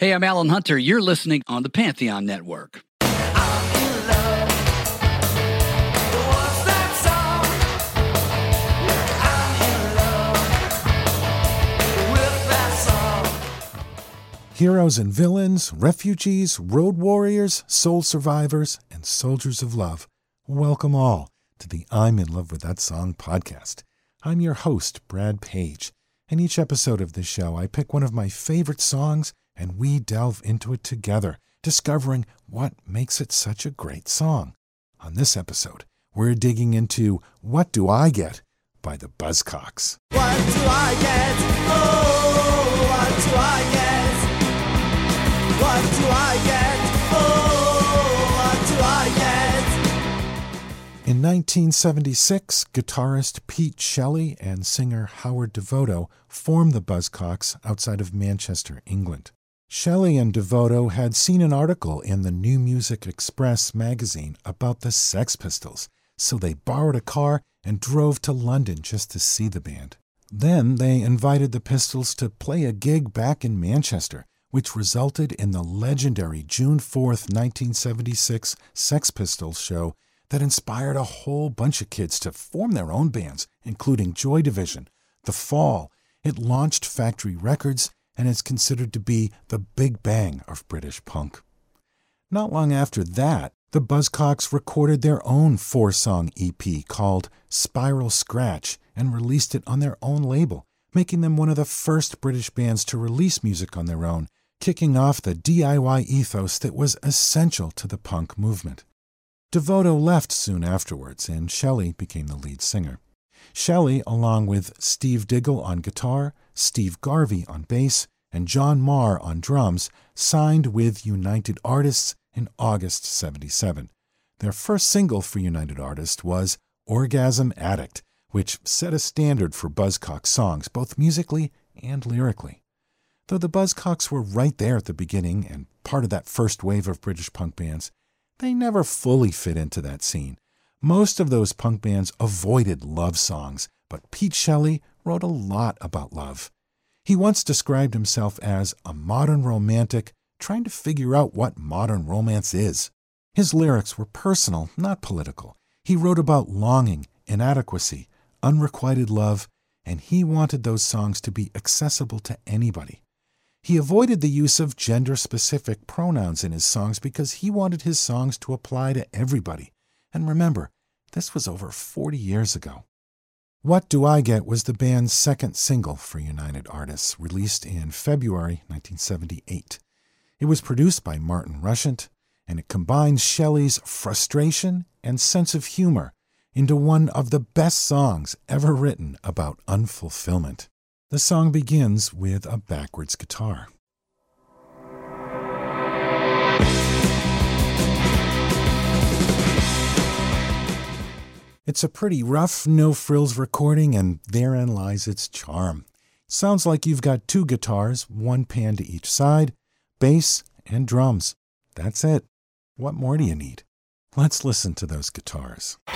Hey, I'm Alan Hunter. You're listening on the Pantheon Network. Heroes and villains, refugees, road warriors, soul survivors, and soldiers of love. Welcome all to the I'm in Love with That Song podcast. I'm your host, Brad Page. In each episode of this show, I pick one of my favorite songs and we delve into it together, discovering what makes it such a great song. On this episode, we're digging into What Do I Get by the Buzzcocks. What do I get? Oh, what do I get? What do I get? Oh, what do I get? In 1976, guitarist Pete Shelley and singer Howard Devoto formed the Buzzcocks outside of Manchester, England. Shelley and Devoto had seen an article in the New Music Express magazine about the Sex Pistols, so they borrowed a car and drove to London just to see the band. Then they invited the Pistols to play a gig back in Manchester, which resulted in the legendary June 4th, 1976 Sex Pistols show that inspired a whole bunch of kids to form their own bands, including Joy Division, The Fall. It launched Factory Records and is considered to be the big bang of British punk. Not long after that, the Buzzcocks recorded their own four song EP called Spiral Scratch and released it on their own label, making them one of the first British bands to release music on their own, kicking off the DIY ethos that was essential to the punk movement. Devoto left soon afterwards, and Shelley became the lead singer. Shelley, along with Steve Diggle on guitar, Steve Garvey on bass, and John Maher on drums, signed with United Artists in August 77. Their first single for United Artists was Orgasm Addict, which set a standard for Buzzcocks songs, both musically and lyrically. Though the Buzzcocks were right there at the beginning and part of that first wave of British punk bands, they never fully fit into that scene. Most of those punk bands avoided love songs, but Pete Shelley wrote a lot about love. He once described himself as a modern romantic trying to figure out what modern romance is. His lyrics were personal, not political. He wrote about longing, inadequacy, unrequited love, and he wanted those songs to be accessible to anybody. He avoided the use of gender specific pronouns in his songs because he wanted his songs to apply to everybody. And remember, this was over 40 years ago. What Do I Get was the band's second single for United Artists, released in February 1978. It was produced by Martin Rushent, and it combines Shelley's frustration and sense of humor into one of the best songs ever written about unfulfillment. The song begins with a backwards guitar. It's a pretty rough, no frills recording, and therein lies its charm. Sounds like you've got two guitars, one pan to each side, bass, and drums. That's it. What more do you need? Let's listen to those guitars. I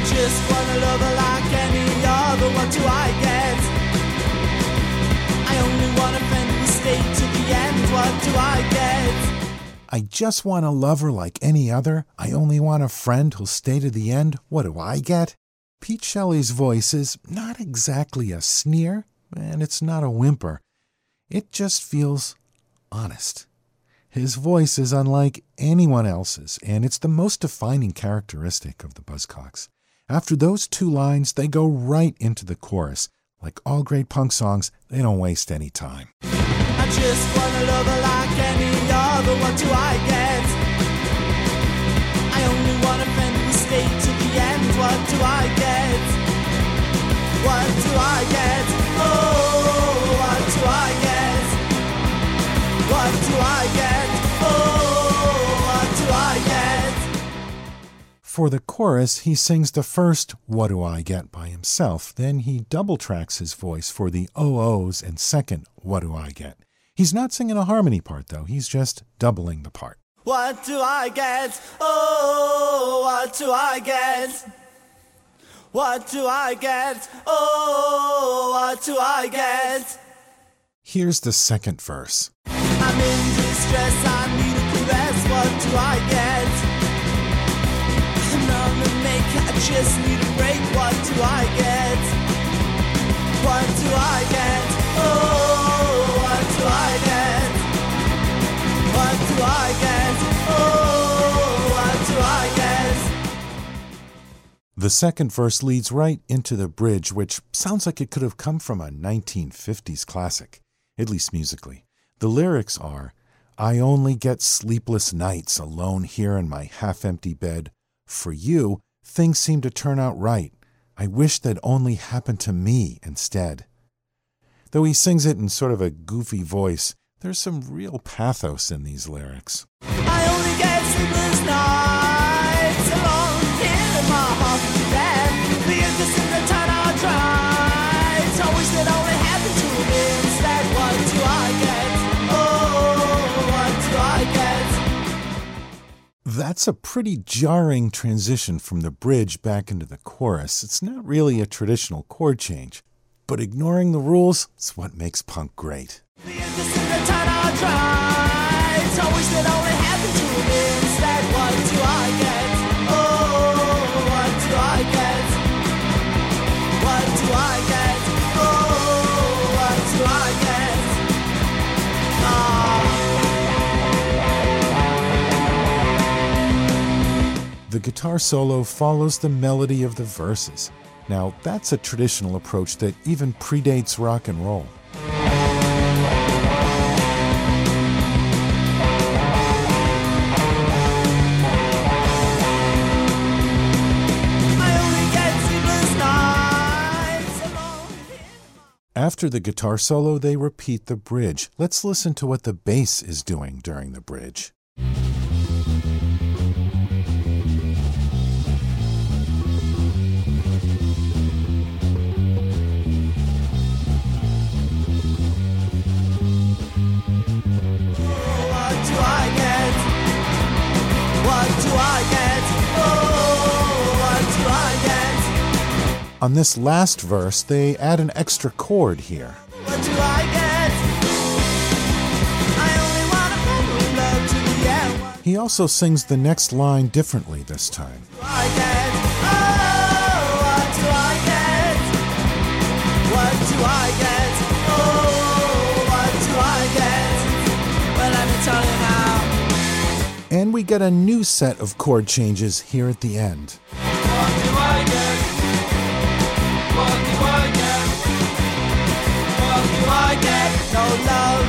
just her like any other. What do I get? I only want to the end. What do I get? I just want to love her like any other. I only want a friend who'll stay to the end. What do I get? Pete Shelley's voice is not exactly a sneer, and it's not a whimper. It just feels honest. His voice is unlike anyone else's, and it's the most defining characteristic of the Buzzcocks. After those two lines, they go right into the chorus. Like all great punk songs, they don't waste any time. Just wanna love her like any other. What do I get? I only want a friend who to the end. What do I get? What do I get? Oh, what do I get? What do I get? Oh, what do I get? For the chorus, he sings the first What Do I Get by himself. Then he double tracks his voice for the OOs and second What Do I Get. He's not singing a harmony part, though. He's just doubling the part. What do I get? Oh, what do I get? What do I get? Oh, what do I get? Here's the second verse. I'm in distress, I need a caress, what do I get? I'm on the make, I just need a break, what do I get? The second verse leads right into the bridge, which sounds like it could have come from a 1950s classic, at least musically. The lyrics are I only get sleepless nights alone here in my half empty bed. For you, things seem to turn out right. I wish that only happened to me instead. Though he sings it in sort of a goofy voice, there's some real pathos in these lyrics. That's a pretty jarring transition from the bridge back into the chorus. It's not really a traditional chord change, but ignoring the rules is what makes punk great. The guitar solo follows the melody of the verses. Now, that's a traditional approach that even predates rock and roll. After the guitar solo, they repeat the bridge. Let's listen to what the bass is doing during the bridge. On this last verse, they add an extra chord here. What do I get? I only want a love to the end. What He also sings the next line differently this time. do I get? Oh, what do I get? What do I get? Oh, what do I get? Well, let me tell you now. And we get a new set of chord changes here at the end. Get? No love.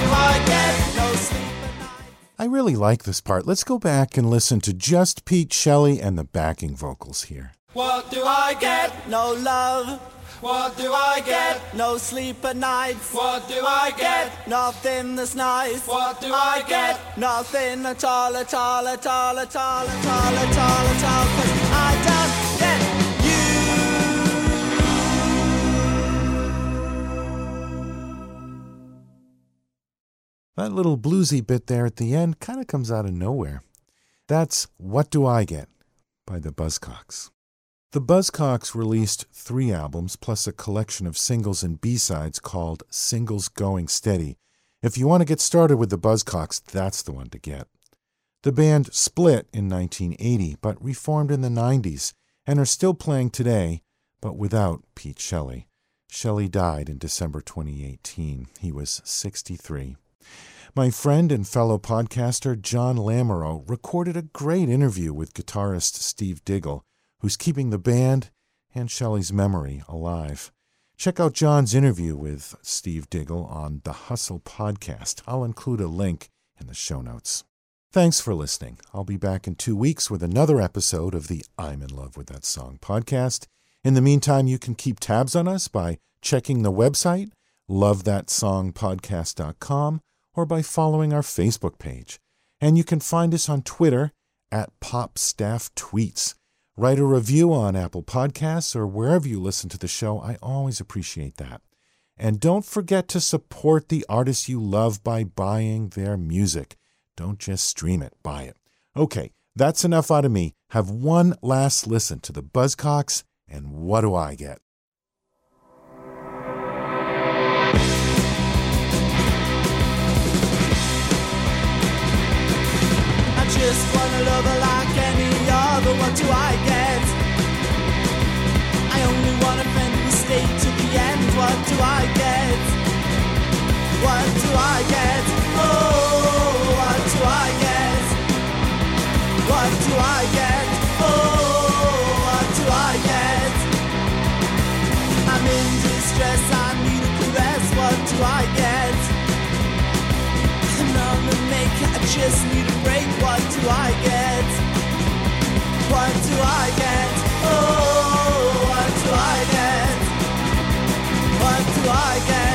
Do I get? No sleep. I really like this part. Let's go back and listen to just Pete Shelley and the backing vocals here. What do I get? No love. What do I get? No sleep at night. What do I get? Nothing that's nice. What do I get? Nothing at all, at all, at all, at all, at all, at all, at all. That little bluesy bit there at the end kind of comes out of nowhere. That's What Do I Get by the Buzzcocks. The Buzzcocks released three albums plus a collection of singles and B-sides called Singles Going Steady. If you want to get started with the Buzzcocks, that's the one to get. The band split in 1980 but reformed in the 90s and are still playing today, but without Pete Shelley. Shelley died in December 2018. He was 63. My friend and fellow podcaster John Lamoureux recorded a great interview with guitarist Steve Diggle, who's keeping the band and Shelley's memory alive. Check out John's interview with Steve Diggle on the Hustle podcast. I'll include a link in the show notes. Thanks for listening. I'll be back in two weeks with another episode of the I'm in Love with That Song podcast. In the meantime, you can keep tabs on us by checking the website, lovethatsongpodcast.com, or by following our Facebook page. And you can find us on Twitter at PopStaffTweets. Write a review on Apple Podcasts or wherever you listen to the show. I always appreciate that. And don't forget to support the artists you love by buying their music. Don't just stream it, buy it. Okay, that's enough out of me. Have one last listen to the Buzzcocks, and what do I get? just want a lover like any other. What do I get? I only want a friend who stay to the end. What do I get? What do I get? Oh, what do I get? What do I get? Oh, what do I get? I'm in distress. I need a caress. What do I get? I'm the make. I just need a break. What do I get? What do I get? Oh, what do I get? What do I get?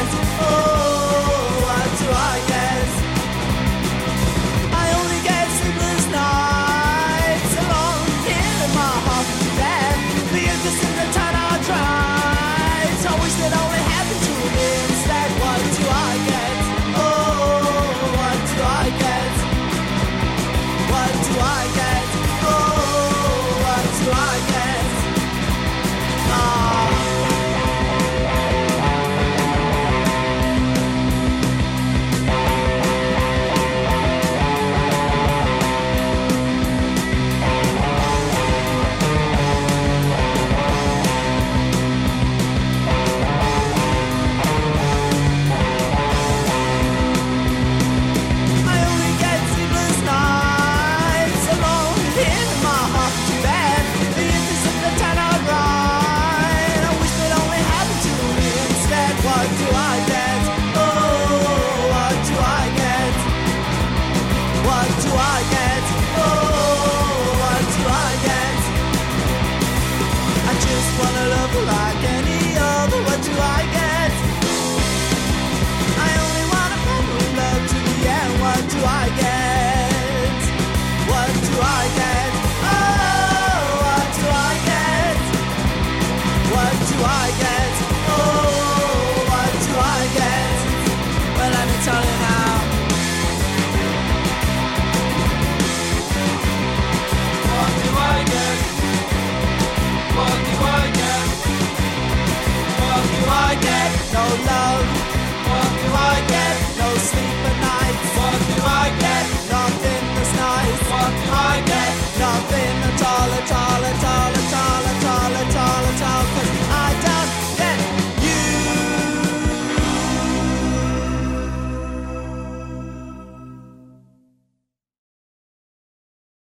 oh no